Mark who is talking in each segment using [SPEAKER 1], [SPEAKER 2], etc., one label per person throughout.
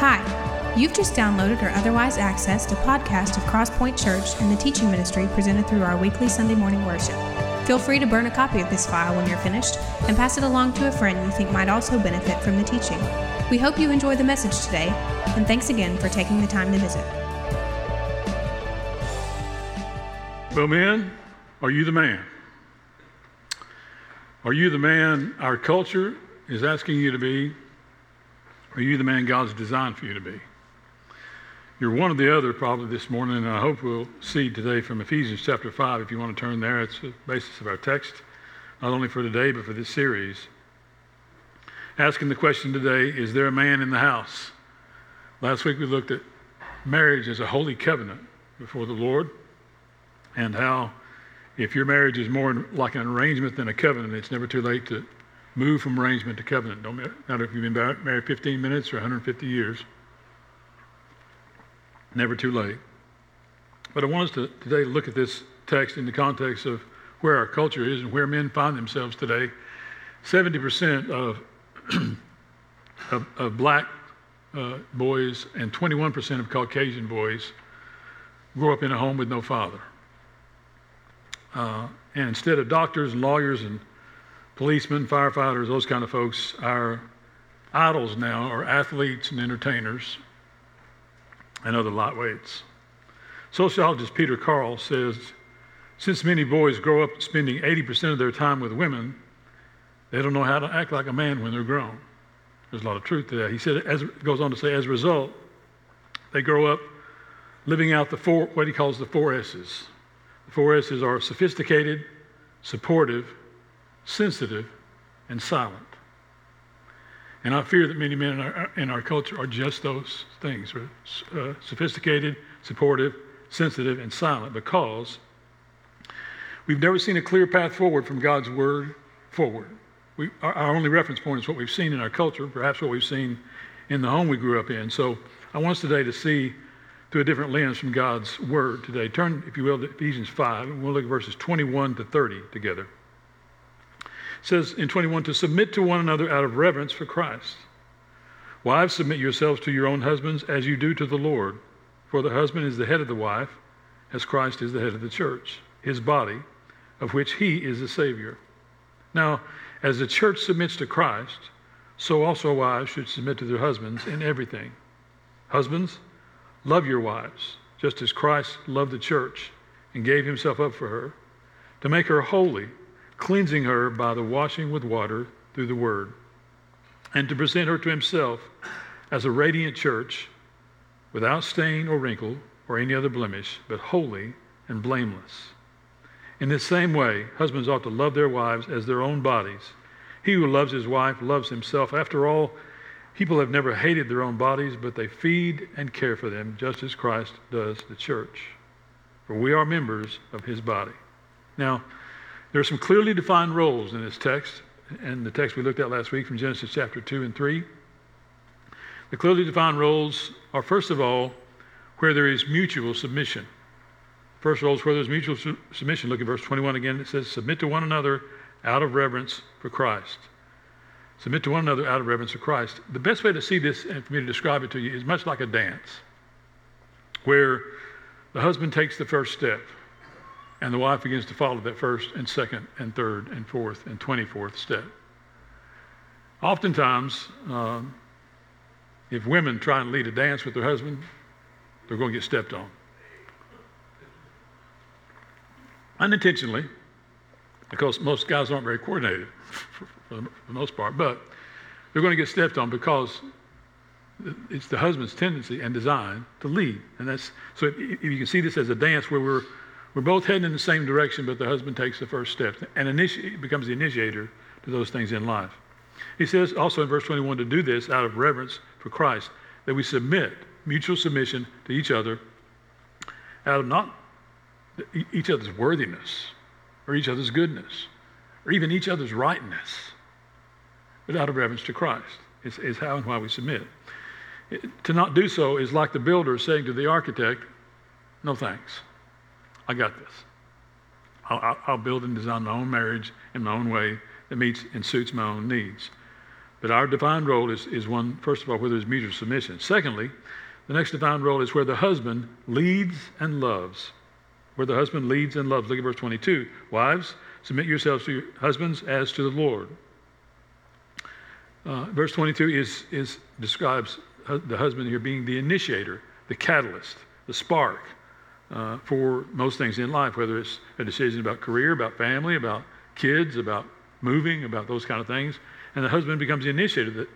[SPEAKER 1] Hi, you've just downloaded or otherwise accessed a podcast of Crosspoint Church and the teaching ministry presented through our weekly Sunday morning worship. Feel free to burn a copy of this file when you're finished and pass it along to a friend you think might also benefit from the teaching. We hope you enjoy the message today, and thanks again for taking the time to visit.
[SPEAKER 2] Well, man, are you the man? Are you the man our culture is asking you to be? Are you the man God's designed for you to be? You're one or the other probably this morning, and I hope we'll see today from Ephesians chapter 5. If you want to turn there, it's the basis of our text, not only for today, but for this series. Asking the question today is there a man in the house? Last week we looked at marriage as a holy covenant before the Lord and how if your marriage is more like an arrangement than a covenant, it's never too late to move from arrangement to covenant. Don't matter if you've been married 15 minutes or 150 years. Never too late. But I want us to today look at this text in the context of where our culture is and where men find themselves today. 70% of, of, of, black uh, boys and 21% of Caucasian boys grow up in a home with no father. Uh, and instead of doctors and lawyers and policemen, firefighters, those kind of folks, our idols now are athletes and entertainers and other lightweights. Sociologist Peter Carl says since many boys grow up spending 80% of their time with women, they don't know how to act like a man when they're grown. There's a lot of truth to that. He said, as goes on to say, as a result, they grow up living out the four, what he calls the four S's. The four S's are sophisticated, supportive, sensitive, and silent. And I fear that many men in our, in our culture are just those things uh, sophisticated, supportive, sensitive, and silent because we've never seen a clear path forward from God's word forward. We, our, our only reference point is what we've seen in our culture, perhaps what we've seen in the home we grew up in. So I want us today to see through a different lens from God's word today. Turn, if you will, to Ephesians 5, and we'll look at verses 21 to 30 together says in 21 to submit to one another out of reverence for Christ. Wives, submit yourselves to your own husbands as you do to the Lord. For the husband is the head of the wife, as Christ is the head of the church, his body, of which he is the Savior. Now, as the church submits to Christ, so also wives should submit to their husbands in everything. Husbands, love your wives, just as Christ loved the church and gave himself up for her, to make her holy cleansing her by the washing with water through the word, and to present her to himself as a radiant church without stain or wrinkle or any other blemish, but holy and blameless. In the same way, husbands ought to love their wives as their own bodies. He who loves his wife loves himself. After all, people have never hated their own bodies, but they feed and care for them, just as Christ does the church. For we are members of his body. Now, there are some clearly defined roles in this text, and the text we looked at last week from Genesis chapter 2 and 3. The clearly defined roles are, first of all, where there is mutual submission. First role is where there's mutual su- submission. Look at verse 21 again. It says, Submit to one another out of reverence for Christ. Submit to one another out of reverence for Christ. The best way to see this and for me to describe it to you is much like a dance, where the husband takes the first step and the wife begins to follow that first and second and third and fourth and 24th step. Oftentimes, um, if women try and lead a dance with their husband, they're going to get stepped on. Unintentionally, because most guys aren't very coordinated for, the most part, but they're going to get stepped on because it's the husband's tendency and design to lead. And that's so if you can see this as a dance where we're we're both heading in the same direction, but the husband takes the first step and initi- becomes the initiator to those things in life. He says also in verse 21 to do this out of reverence for Christ, that we submit, mutual submission to each other, out of not each other's worthiness or each other's goodness or even each other's rightness, but out of reverence to Christ is, is how and why we submit. It, to not do so is like the builder saying to the architect, no thanks. I got this. I'll, I'll, build and design my own marriage in my own way that meets and suits my own needs. But our defined role is, is one, first of all, where there's mutual submission. Secondly, the next defined role is where the husband leads and loves. Where the husband leads and loves. Look at verse 22. Wives, submit yourselves to your husbands as to the Lord. Uh, verse 22 is, is describes the husband here being the initiator, the catalyst, the spark uh, for most things in life, whether it's a decision about career, about family, about kids, about moving, about those kind of things. And the husband becomes the initiator that,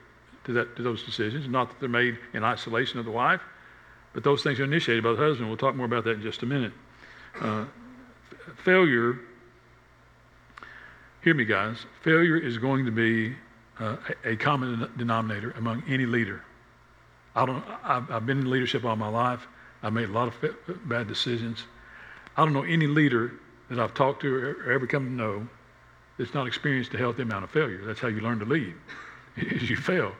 [SPEAKER 2] to, that, to those decisions. Not that they're made in isolation of the wife, but those things are initiated by the husband. We'll talk more about that in just a minute. Uh, failure, hear me, guys, failure is going to be uh, a, a, common denominator among any leader. I don't, I've, I've been in leadership all my life. I've made a lot of bad decisions. I don't know any leader that I've talked to or ever come to know that's not experienced a healthy amount of failure. That's how you learn to lead, is you fail.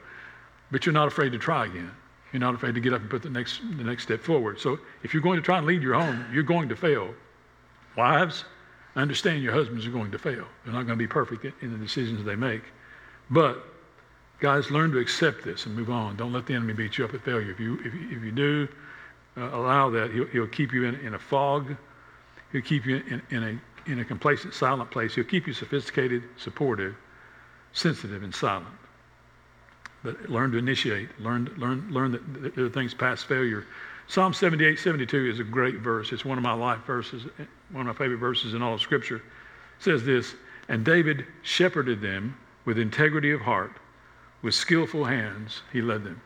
[SPEAKER 2] But you're not afraid to try again. You're not afraid to get up and put the next, the next step forward. So if you're going to try and lead your home, you're going to fail. Wives, understand your husbands are going to fail. They're not going to be perfect in the decisions they make. But guys, learn to accept this and move on. Don't let the enemy beat you up at failure. If you, if you, if you do uh, allow that, he'll, he'll keep you in, in a fog. He'll keep you in, in a in a complacent, silent place. He'll keep you sophisticated, supportive, sensitive, and silent. But learn to initiate. Learn, learn, learn that there are things past failure. Psalm 78, 72 is a great verse. It's one of my life verses, one of my favorite verses in all of Scripture. It says this, And David shepherded them with integrity of heart, with skillful hands he led them.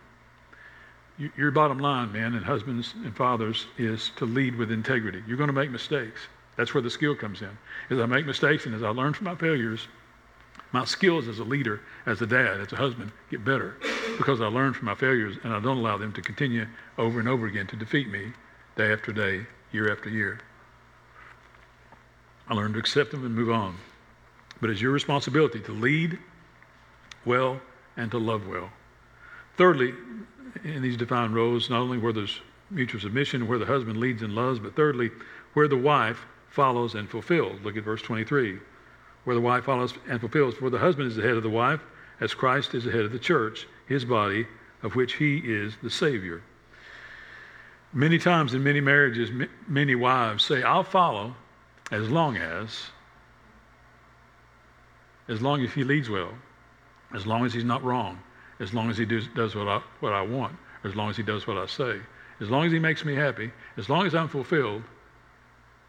[SPEAKER 2] Your bottom line, man, and husbands and fathers, is to lead with integrity. You're going to make mistakes. That's where the skill comes in. As I make mistakes and as I learn from my failures, my skills as a leader, as a dad, as a husband get better because I learn from my failures and I don't allow them to continue over and over again to defeat me day after day, year after year. I learn to accept them and move on. But it's your responsibility to lead well and to love well. Thirdly, in these defined roles, not only where there's mutual submission, where the husband leads and loves, but thirdly, where the wife follows and fulfills. Look at verse 23, where the wife follows and fulfills. For the husband is the head of the wife, as Christ is the head of the church, his body, of which he is the Savior. Many times in many marriages, many wives say, I'll follow as long as, as long as he leads well, as long as he's not wrong, as long as he does, does what, I, what I want, as long as he does what I say, as long as he makes me happy, as long as I'm fulfilled,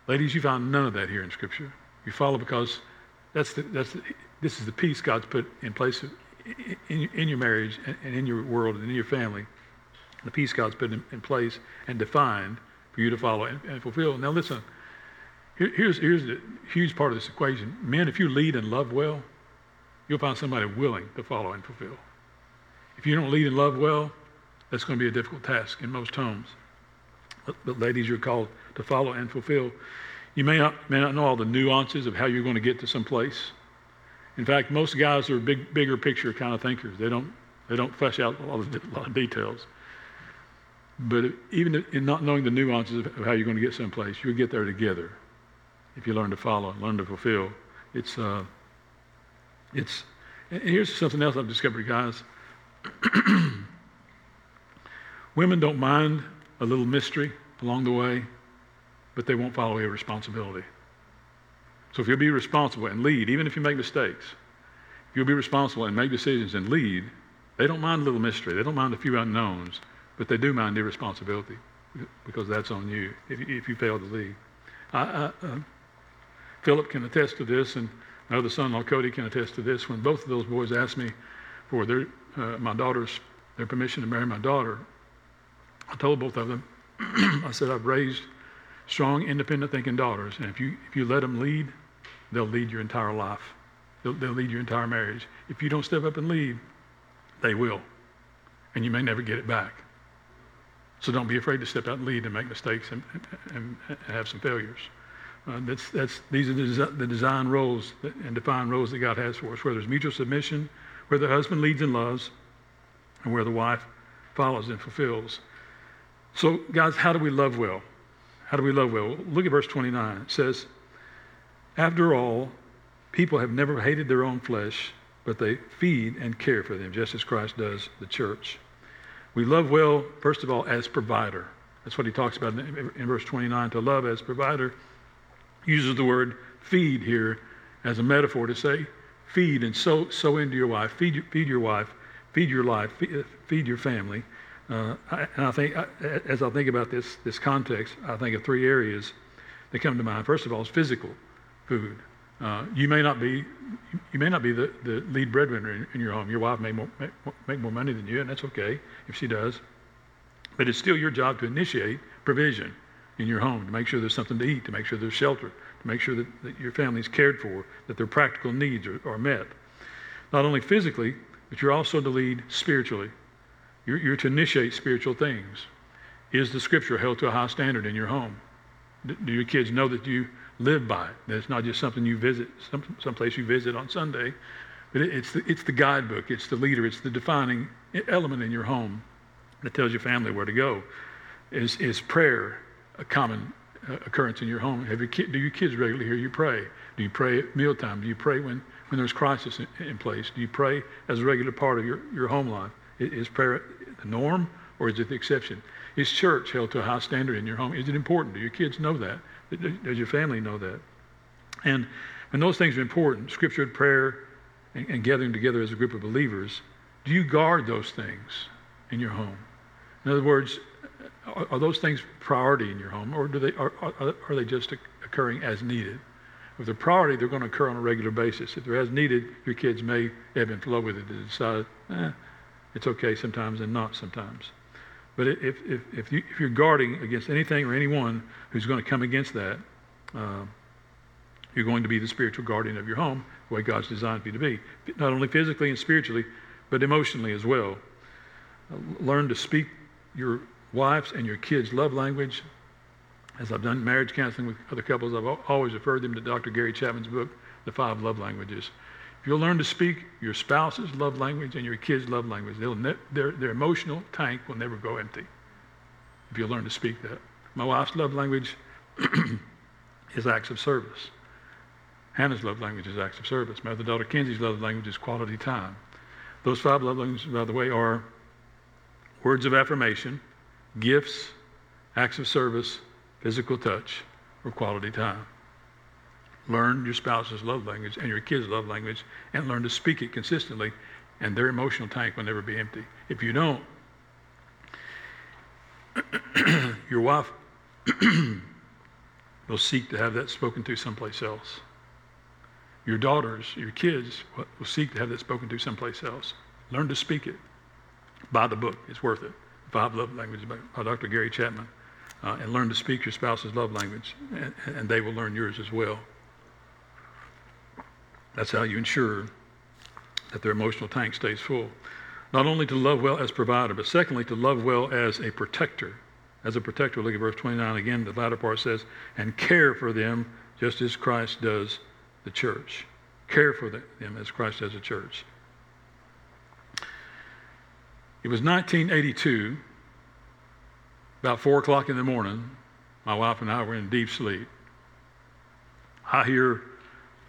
[SPEAKER 2] Ladies, you found none of that here in Scripture. You follow because that's the, that's the, this is the peace God's put in place in, in your marriage and in your world and in your family. The peace God's put in, in place and defined for you to follow and, and fulfill. Now, listen, here, here's, here's the huge part of this equation. Men, if you lead and love well, you'll find somebody willing to follow and fulfill. If you don't lead and love well, that's going to be a difficult task in most homes. But, but ladies, you're called to follow and fulfill. You may not, may not know all the nuances of how you're going to get to some place. In fact, most guys are big, bigger picture kind of thinkers. They don't, they don't flesh out a lot of, a lot of details. But even in not knowing the nuances of how you're going to get someplace, you'll get there together if you learn to follow and learn to fulfill. It's, uh, it's, and here's something else I've discovered, guys. Women don't mind a little mystery along the way but they won't follow your responsibility. So if you'll be responsible and lead, even if you make mistakes, if you'll be responsible and make decisions and lead, they don't mind a little mystery. They don't mind a few unknowns, but they do mind irresponsibility because that's on you if you, if you fail to lead. I, I, uh, Philip can attest to this, and my other son-in-law Cody can attest to this. When both of those boys asked me for their uh, my daughter's their permission to marry my daughter, I told both of them, I said I've raised strong, independent thinking daughters. And if you, if you let them lead, they'll lead your entire life. They'll, they'll lead your entire marriage. If you don't step up and lead, they will. And you may never get it back. So don't be afraid to step out and lead and make mistakes and, and, and have some failures. Uh, that's, that's, these are the, the design roles and defined roles that God has for us, where there's mutual submission, where the husband leads and loves, and where the wife follows and fulfills. So, guys, how do we love well? How do we love well? Look at verse 29. It says, After all, people have never hated their own flesh, but they feed and care for them, just as Christ does the church. We love well, first of all, as provider. That's what he talks about in, verse 29. To love as provider uses the word feed here as a metaphor to say feed and sow, sow into your wife, feed, feed your wife, feed your life, feed, feed your family. Uh, and I think, I, as I think about this, this context, I think of three areas that come to mind. First of all, is physical food. Uh, you may not be, you may not be the, the lead breadwinner in, in your home. Your wife may more, make more money than you, and that's okay if she does. But it's still your job to initiate provision in your home, to make sure there's something to eat, to make sure there's shelter, to make sure that, that your family is cared for, that their practical needs are, are met. Not only physically, but you're also to lead spiritually. You're, you're to initiate spiritual things. Is the scripture held to a high standard in your home? Do your kids know that you live by it? That it's not just something you visit, some, someplace you visit on Sunday, but it, it's, the, it's the guidebook, it's the leader, it's the defining element in your home that tells your family where to go. Is, is prayer a common occurrence in your home? Have your do your kids regularly hear you pray? Do you pray at mealtime? Do you pray when, when there's crisis in, in place? Do you pray as a regular part of your, your home life? Is prayer the norm or is it the exception? Is church held to a high standard in your home? Is it important? Do your kids know that? Does your family know that? And when those things are important, scripture, prayer, and, and gathering together as a group of believers, do you guard those things in your home? In other words, are, are those things priority in your home, or do they are, are, are they just occurring as needed? If they're priority, they're going to occur on a regular basis. If they're as needed, your kids may ebb and flow with it to decide, eh, it's okay sometimes and not sometimes. But if, if, if, you, if you're guarding against anything or anyone who's going to come against that, uh, you're going to be the spiritual guardian of your home, the way God's designed you to be, not only physically and spiritually, but emotionally as well. Learn to speak your wife's and your kids' love language. As I've done marriage counseling with other couples, I've always referred them to Dr. Gary Chapman's book, The Five Love Languages. If you'll learn to speak your spouse's love language and your kids' love language, ne- their, their emotional tank will never go empty. If you'll learn to speak that. My wife's love language is acts of service. Hannah's love language is acts of service. My other daughter Kenzie's love language is quality time. Those five love languages, by the way, are words of affirmation, gifts, acts of service, physical touch, or quality time. Learn your spouse's love language and your kids' love language and learn to speak it consistently, and their emotional tank will never be empty. If you don't, your wife will seek to have that spoken to someplace else. Your daughters, your kids will seek to have that spoken to someplace else. Learn to speak it. Buy the book, it's worth it. Five Love Languages by, Dr. Gary Chapman. Uh, and learn to speak your spouse's love language, and, and they will learn yours as well. That's how you ensure that their emotional tank stays full. Not only to love well as provider, but secondly, to love well as a protector. As a protector, look at verse 29 again, the latter part says, and care for them just as Christ does the church. Care for them as Christ does the church. It was 1982, about 4 o'clock in the morning. My wife and I were in deep sleep. I hear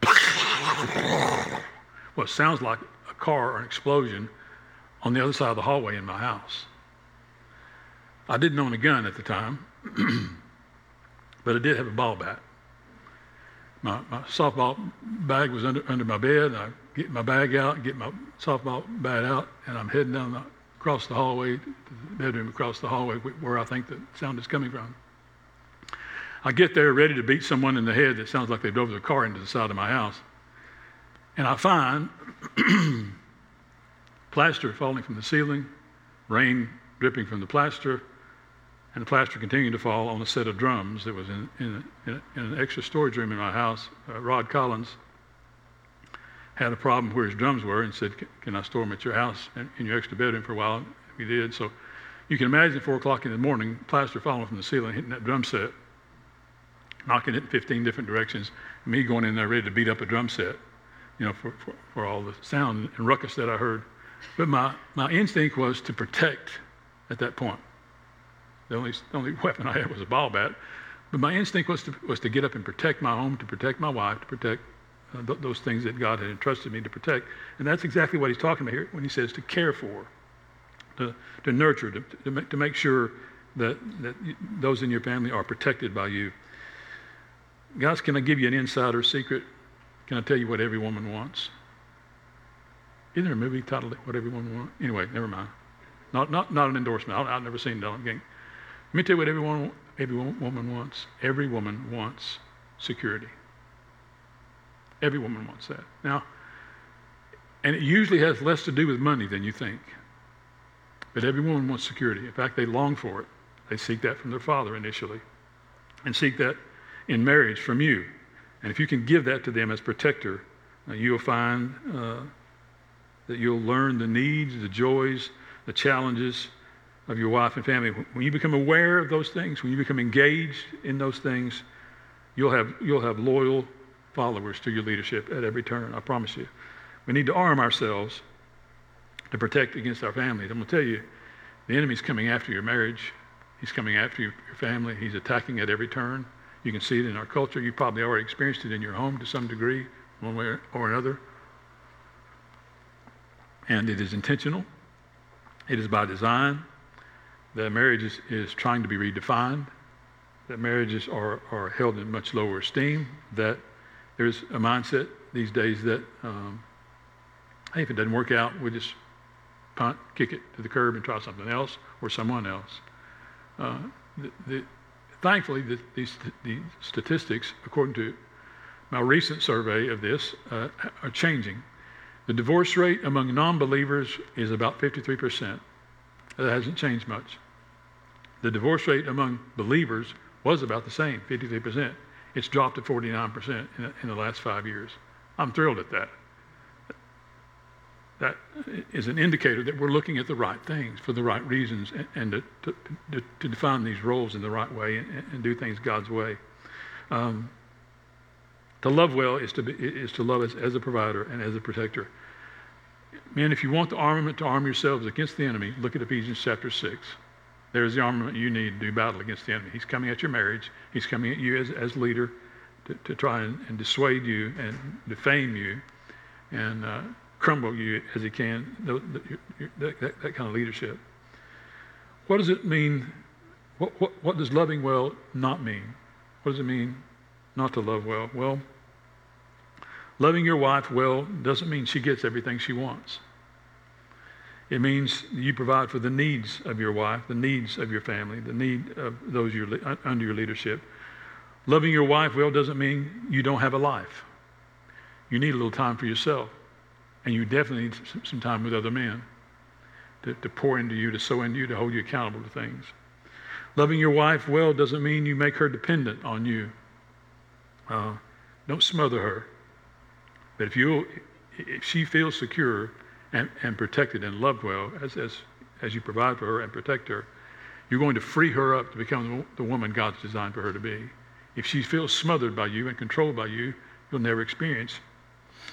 [SPEAKER 2] what sounds like a car or an explosion on the other side of the hallway in my house. I didn't own a gun at the time, but I did have a ball bat. My, my softball bag was under, under my bed. I get my bag out, get my softball bat out, and I'm heading down the, across the hallway the bedroom across the hallway where I think the sound is coming from. I get there ready to beat someone in the head that sounds like they drove their car into the side of my house. And I find plaster falling from the ceiling, rain dripping from the plaster, and the plaster continuing to fall on a set of drums that was in, in, in, in an extra storage room in my house. Uh, Rod Collins had a problem where his drums were and said, Can I store them at your house in your extra bedroom for a while? We did. So you can imagine 4 o'clock in the morning, plaster falling from the ceiling, hitting that drum set, knocking it in 15 different directions, me going in there ready to beat up a drum set you know, for, for, for all the sound and ruckus that I heard. But my, my instinct was to protect at that point. The only, the only weapon I had was a ball bat. But my instinct was to, was to get up and protect my home, to protect my wife, to protect Uh, th- those things that God had entrusted me to protect. And that's exactly what he's talking about here when he says to care for, to, to nurture, to, to, make, to make sure that, that those in your family are protected by you. Guys, can I give you an insider secret? Can I tell you what every woman wants? Isn't there a movie titled What Every Woman Wants? Anyway, never mind. Not, not, not an endorsement. I, have never seen it. Let me tell you what every, woman, every woman wants. Every woman wants security. Every woman wants that. Now, and it usually has less to do with money than you think. But every woman wants security. In fact, they long for it. They seek that from their father initially and seek that in marriage from you. And if you can give that to them as protector, uh, you'll find uh, that you'll learn the needs, the joys, the challenges of your wife and family. When you become aware of those things, when you become engaged in those things, you'll have, you'll have loyal followers to your leadership at every turn. I promise you. We need to arm ourselves to protect against our families. I'm going to tell you, the enemy's coming after your marriage. He's coming after your family. He's attacking at every turn. You can see it in our culture. You probably already experienced it in your home to some degree, one way or another. And it is intentional. It is by design. That marriage is, is trying to be redefined. That marriages are, are held in much lower esteem. That there's a mindset these days that, um, hey, if it doesn't work out, we'll just punt, kick it to the curb and try something else or someone else. Uh, the, the, thankfully, the, these the statistics, according to my recent survey of this, uh, are changing. The divorce rate among non believers is about 53%. That hasn't changed much. The divorce rate among believers was about the same, 53%. It's dropped to 49% in, the last five years. I'm thrilled at that that is an indicator that we're looking at the right things for the right reasons and, and to, to, to, to, define these roles in the right way and, and do things God's way. Um, to love well is to, be, is to love as, as a provider and as a protector. Man, if you want the armament to arm yourselves against the enemy, look at Ephesians chapter 6. There's the armament you need to do battle against the enemy. He's coming at your marriage. He's coming at you as, as leader to, to try and, and dissuade you and defame you and uh, crumble you as he can, that, that, that kind of leadership. What does it mean? What, what, what does loving well not mean? What does it mean not to love well? Well, loving your wife well doesn't mean she gets everything she wants. It means you provide for the needs of your wife, the needs of your family, the need of those under your leadership. Loving your wife well doesn't mean you don't have a life. You need a little time for yourself. And you definitely need some time with other men to, to pour into you, to sow into you, to hold you accountable to things. Loving your wife well doesn't mean you make her dependent on you. Uh, don't smother her. But if you, if she feels secure and, and protected and loved well, as, as, as you provide for her and protect her, you're going to free her up to become the, the woman God's designed for her to be. If she feels smothered by you and controlled by you, you'll never experience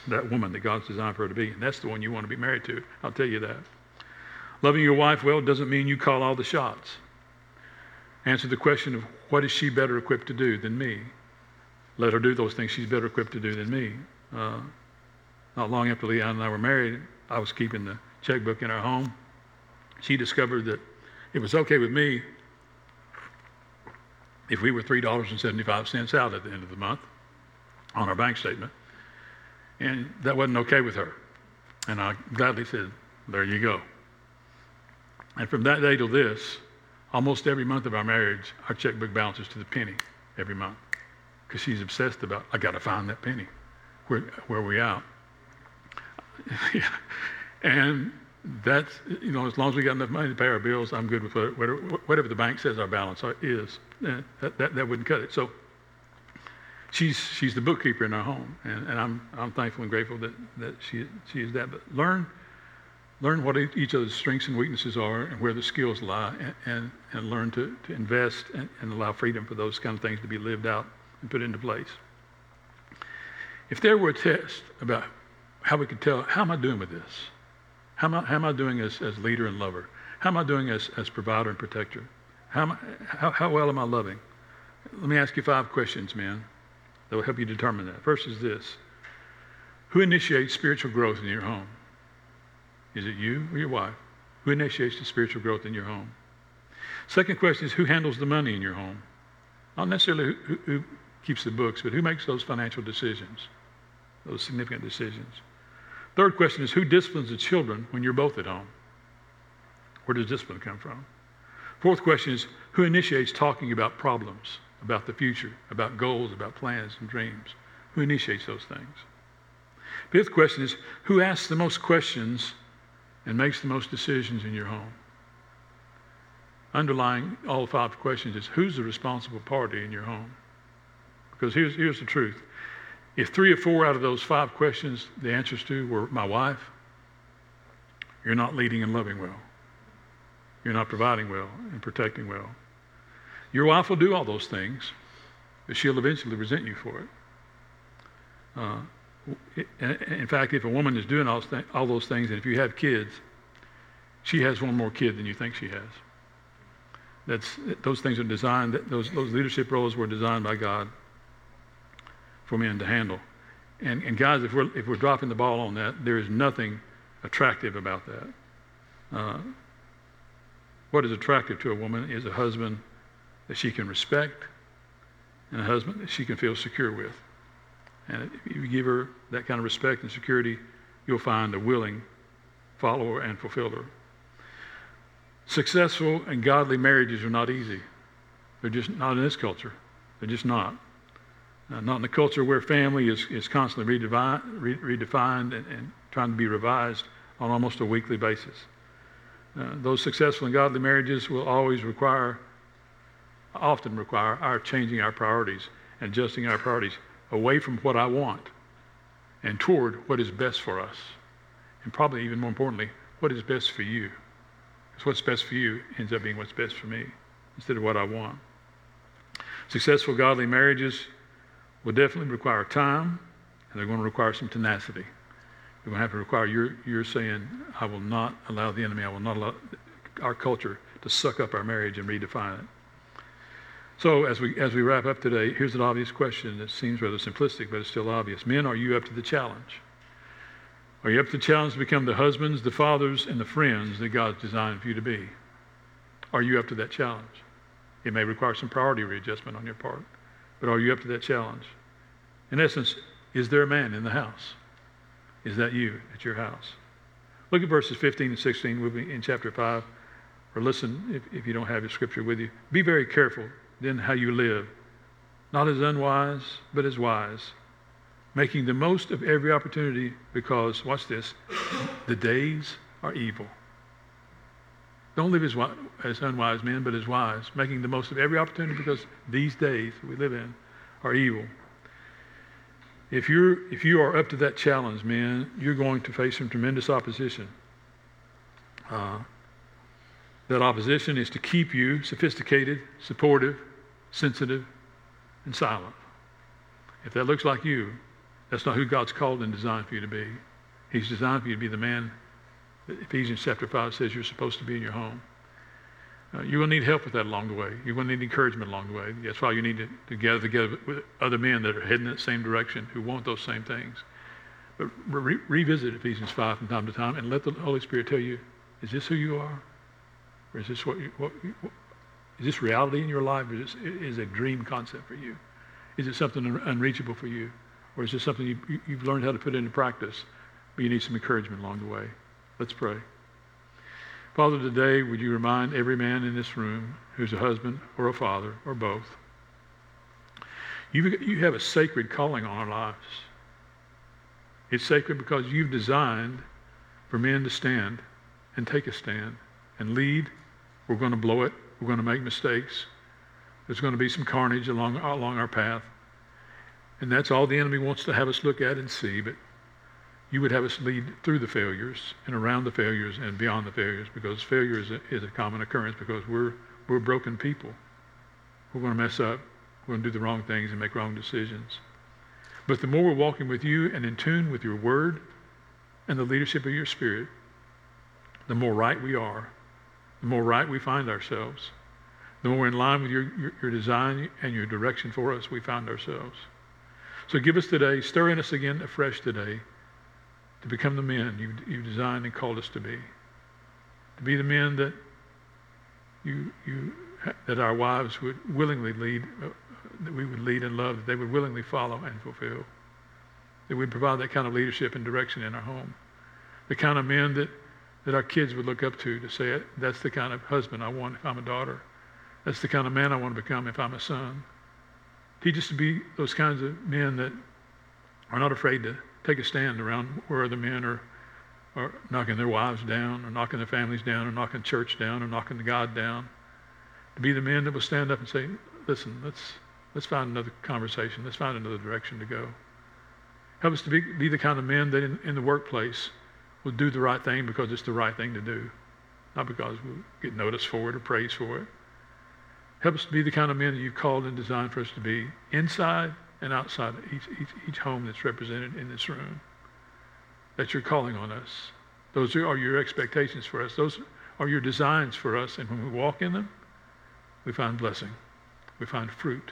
[SPEAKER 2] that woman that God's designed for her to be. And that's the one you want to be married to. I'll tell you that. Loving your wife well doesn't mean you call all the shots. Answer the question of what is she better equipped to do than me? Let her do those things she's better equipped to do than me. Uh, not long after Leanne and I were married, I was keeping the checkbook in our home. She discovered that it was okay with me if we were $3.75 out at the end of the month on our bank statement. And that wasn't okay with her. And I gladly said, There you go. And from that day to this, almost every month of our marriage, our checkbook balances to the penny every month. Because she's obsessed about, I got to find that penny. Where, where are we out? And that's, you know, as long as we got enough money to pay our bills, I'm good with whatever, whatever the bank says our balance is. Eh, that, that, that wouldn't cut it. So she's, she's the bookkeeper in our home. And, and I'm, I'm thankful and grateful that, that she, she is that. But learn, learn what each other's strengths and weaknesses are and where the skills lie, and, and, and learn to, to invest and, and allow freedom for those kind of things to be lived out and put into place. If there were a test about how we could tell, how am I doing with this? How am I, how am I doing as, as leader and lover? How am I doing as, as provider and protector? How, I, how, how well am I loving? Let me ask you five questions, man that will help you determine that. First is this Who initiates spiritual growth in your home? Is it you or your wife? Who initiates the spiritual growth in your home? Second question is who handles the money in your home? Not necessarily who, who, keeps the books, but who makes those financial decisions, those significant decisions? Third question is who disciplines the children when you're both at home? Where does discipline come from? Fourth question is who initiates talking about problems, about the future, about goals, about plans and dreams? Who initiates those things? Fifth question is who asks the most questions and makes the most decisions in your home? Underlying all five questions is who's the responsible party in your home? Because here's, here's the truth. If three or four out of those five questions the answers to were my wife, you're not leading and loving well. You're not providing well and protecting well. Your wife will do all those things, but she'll eventually resent you for it. Uh, in fact, if a woman is doing all, all those things, and if you have kids, she has one more kid than you think she has. That's, those things are designed, those, those leadership roles were designed by God for men to handle. And, and guys, if we're, if we're dropping the ball on that, there is nothing attractive about that. Uh, what is attractive to a woman is a husband that she can respect and a husband that she can feel secure with. And if you give her that kind of respect and security, you'll find a willing follower and fulfiller. Successful and godly marriages are not easy. They're just not in this culture. They're just not. Uh, not in a culture where family is, is constantly redefined, re- redefined and, and, trying to be revised on almost a weekly basis. Uh, those successful and godly marriages will always require, often require, our changing our priorities and adjusting our priorities away from what I want and toward what is best for us. And probably even more importantly, what is best for you. Because what's best for you ends up being what's best for me instead of what I want. Successful godly marriages will definitely require time and they're going to require some tenacity. They're going to have to require your, your saying, I will not allow the enemy, I will not allow our culture to suck up our marriage and redefine it. So as we as we wrap up today, here's an obvious question that seems rather simplistic, but it's still obvious. Men, are you up to the challenge? Are you up to the challenge to become the husbands, the fathers, and the friends that God's designed for you to be? Are you up to that challenge? It may require some priority readjustment on your part, but are you up to that challenge? In essence, is there a man in the house? Is that you at your house? Look at verses 15 and 16. We'll in chapter 5. Or listen if, if you don't have your scripture with you. Be very careful then how you live, not as unwise, but as wise, making the most of every opportunity because, watch this, the days are evil. Don't live as, as unwise men, but as wise, making the most of every opportunity because these days we live in are evil. If, you're, if you are up to that challenge, man, you're going to face some tremendous opposition. Uh, that opposition is to keep you sophisticated, supportive, sensitive, and silent. If that looks like you, that's not who God's called and designed for you to be. He's designed for you to be the man that Ephesians chapter 5 says you're supposed to be in your home. Uh, you will need help with that along the way. You will need encouragement along the way. That's why you need to, to gather together with other men that are heading in that same direction who want those same things. But re- revisit Ephesians 5 from time to time and let the Holy Spirit tell you, is this who you are? Or is this what, you, what, what is this reality in your life, is, this, is a dream concept for you? Is it something unreachable for you? Or is this something you, you've learned how to put into practice, but you need some encouragement along the way? Let's pray. Father, today, would you remind every man in this room who's a husband or a father or both, you, have a sacred calling on our lives. It's sacred because you've designed for men to stand and take a stand and lead we're going to blow it. We're going to make mistakes. There's going to be some carnage along, along our path. And that's all the enemy wants to have us look at and see. But you would have us lead through the failures and around the failures and beyond the failures because failure is a, is a common occurrence because we're, we're broken people. We're going to mess up. We're going to do the wrong things and make wrong decisions. But the more we're walking with you and in tune with your word and the leadership of your spirit, the more right we are the more right we find ourselves. The more in line with your, your, your, design and your direction for us we find ourselves. So give us today, stir in us again afresh today, to become the men you, you designed and called us to be. To be the men that you, you, that our wives would willingly lead, uh, that we would lead and love, that they would willingly follow and fulfill. That we'd provide that kind of leadership and direction in our home. The kind of men that, that our kids would look up to to say, that's the kind of husband I want if I'm a daughter. That's the kind of man I want to become if I'm a son. Teach us to be those kinds of men that are not afraid to take a stand around where other men are, are knocking their wives down, or knocking their families down, or knocking church down, or knocking the God down. To be the men that will stand up and say, listen, let's, let's find another conversation. Let's find another direction to go. Help us to be, be the kind of men that in, in the workplace will do the right thing because it's the right thing to do, not because we get noticed for it or praise for it. Help us to be the kind of men that you've called and designed for us to be inside and outside each, each, each home that's represented in this room. That you're calling on us. Those are your expectations for us. Those are your designs for us. And when we walk in them, we find blessing. We find fruit.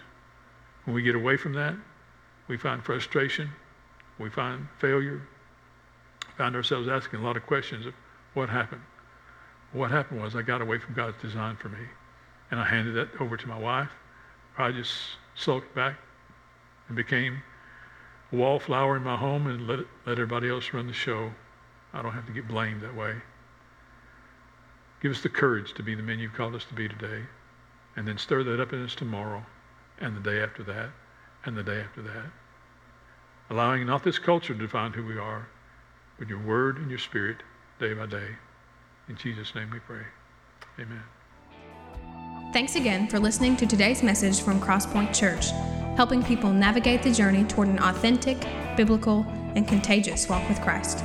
[SPEAKER 2] When we get away from that, we find frustration. We find failure. Find ourselves asking a lot of questions of what happened. What happened was I got away from God's design for me. And I handed that over to my wife. I just sulked back and became a wallflower in my home and let, let everybody else run the show. I don't have to get blamed that way. Give us the courage to be the men you've called us to be today. And then stir that up in us tomorrow and the day after that and the day after that. Allowing not this culture to define who we are, but your word and your spirit day by day. In Jesus' name we pray. Amen.
[SPEAKER 1] Thanks again for listening to today's message from Crosspoint Church, helping people navigate the journey toward an authentic, biblical, and contagious walk with Christ.